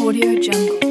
Audio Jungle.